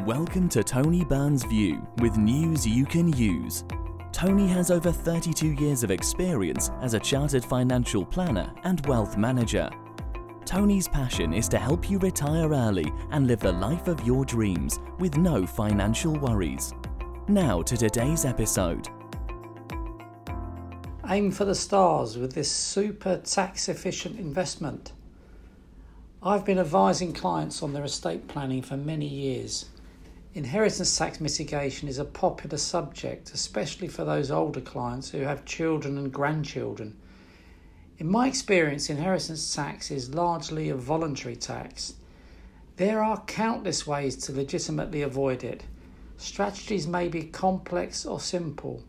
Welcome to Tony Byrne's View with news you can use. Tony has over 32 years of experience as a chartered financial planner and wealth manager. Tony's passion is to help you retire early and live the life of your dreams with no financial worries. Now to today's episode. Aim for the stars with this super tax efficient investment. I've been advising clients on their estate planning for many years. Inheritance tax mitigation is a popular subject, especially for those older clients who have children and grandchildren. In my experience, inheritance tax is largely a voluntary tax. There are countless ways to legitimately avoid it. Strategies may be complex or simple,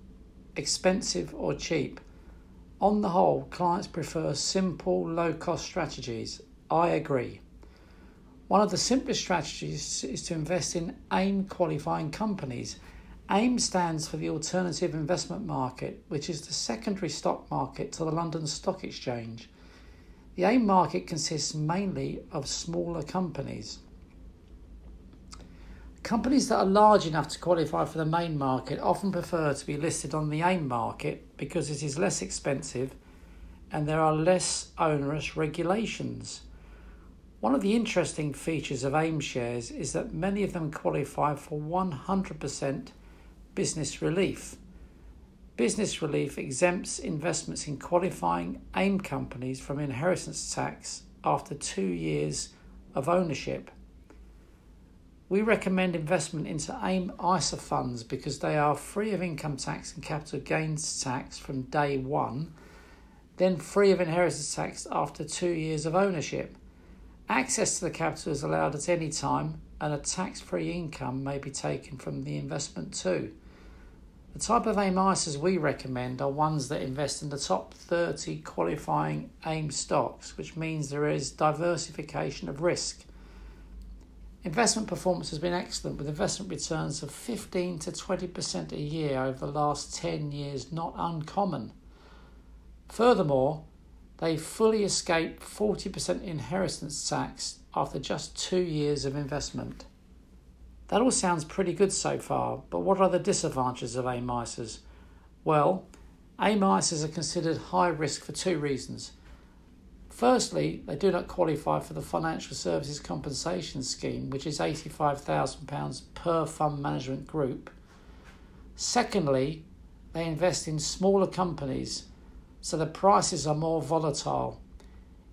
expensive or cheap. On the whole, clients prefer simple, low cost strategies. I agree. One of the simplest strategies is to invest in AIM qualifying companies. AIM stands for the Alternative Investment Market, which is the secondary stock market to the London Stock Exchange. The AIM market consists mainly of smaller companies. Companies that are large enough to qualify for the main market often prefer to be listed on the AIM market because it is less expensive and there are less onerous regulations. One of the interesting features of AIM shares is that many of them qualify for 100% business relief. Business relief exempts investments in qualifying AIM companies from inheritance tax after two years of ownership. We recommend investment into AIM ISA funds because they are free of income tax and capital gains tax from day one, then free of inheritance tax after two years of ownership. Access to the capital is allowed at any time, and a tax free income may be taken from the investment too. The type of AIM ISAs we recommend are ones that invest in the top 30 qualifying AIM stocks, which means there is diversification of risk. Investment performance has been excellent with investment returns of 15 to 20% a year over the last 10 years, not uncommon. Furthermore, they fully escape 40% inheritance tax after just two years of investment. That all sounds pretty good so far, but what are the disadvantages of AIM ISAs? Well, AIM ISAs are considered high risk for two reasons. Firstly, they do not qualify for the Financial Services Compensation Scheme, which is £85,000 per fund management group. Secondly, they invest in smaller companies so the prices are more volatile.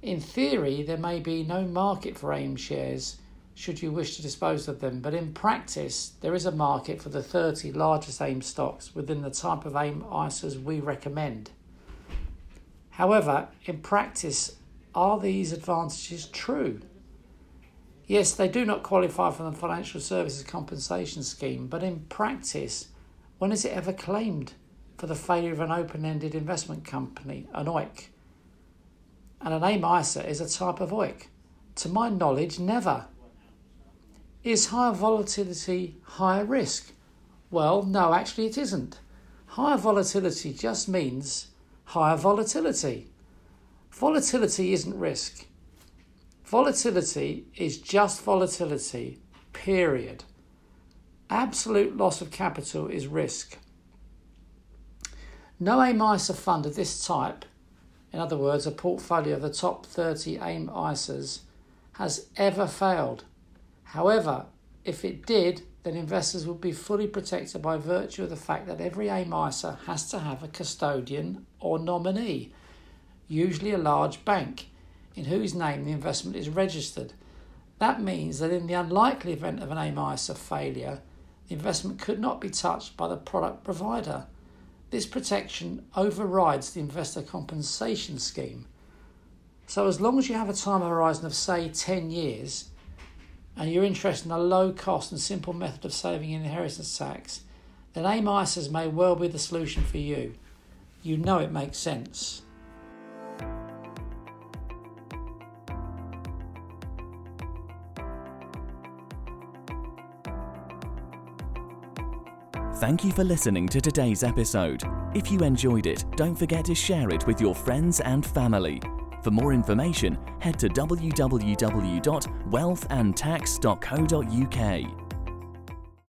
In theory, there may be no market for AIM shares should you wish to dispose of them, but in practice, there is a market for the 30 largest AIM stocks within the type of AIM ISAs we recommend. However, in practice, are these advantages true? Yes, they do not qualify for the Financial Services Compensation Scheme, but in practice, when is it ever claimed for the failure of an open ended investment company, an OEIC. And an AIM ISA is a type of OEIC. To my knowledge, never. Is higher volatility higher risk? Well, no, actually, it isn't. Higher volatility just means higher volatility. Volatility isn't risk. Volatility is just volatility, period. Absolute loss of capital is risk. No AIM ISA fund of this type, in other words, a portfolio of the top 30 AIM ISAs, has ever failed. However, if it did, then investors would be fully protected by virtue of the fact that every AIM ISA has to have a custodian or nominee, usually a large bank, in whose name the investment is registered. That means that in the unlikely event of an AIM ISA failure, the investment could not be touched by the product provider. This protection overrides the investor compensation scheme. So, as long as you have a time horizon of, say, 10 years, and you're interested in a low cost and simple method of saving inheritance tax, then AIM ISAs may well be the solution for you. You know it makes sense. Thank you for listening to today's episode. If you enjoyed it, don't forget to share it with your friends and family. For more information, head to www.wealthandtax.co.uk.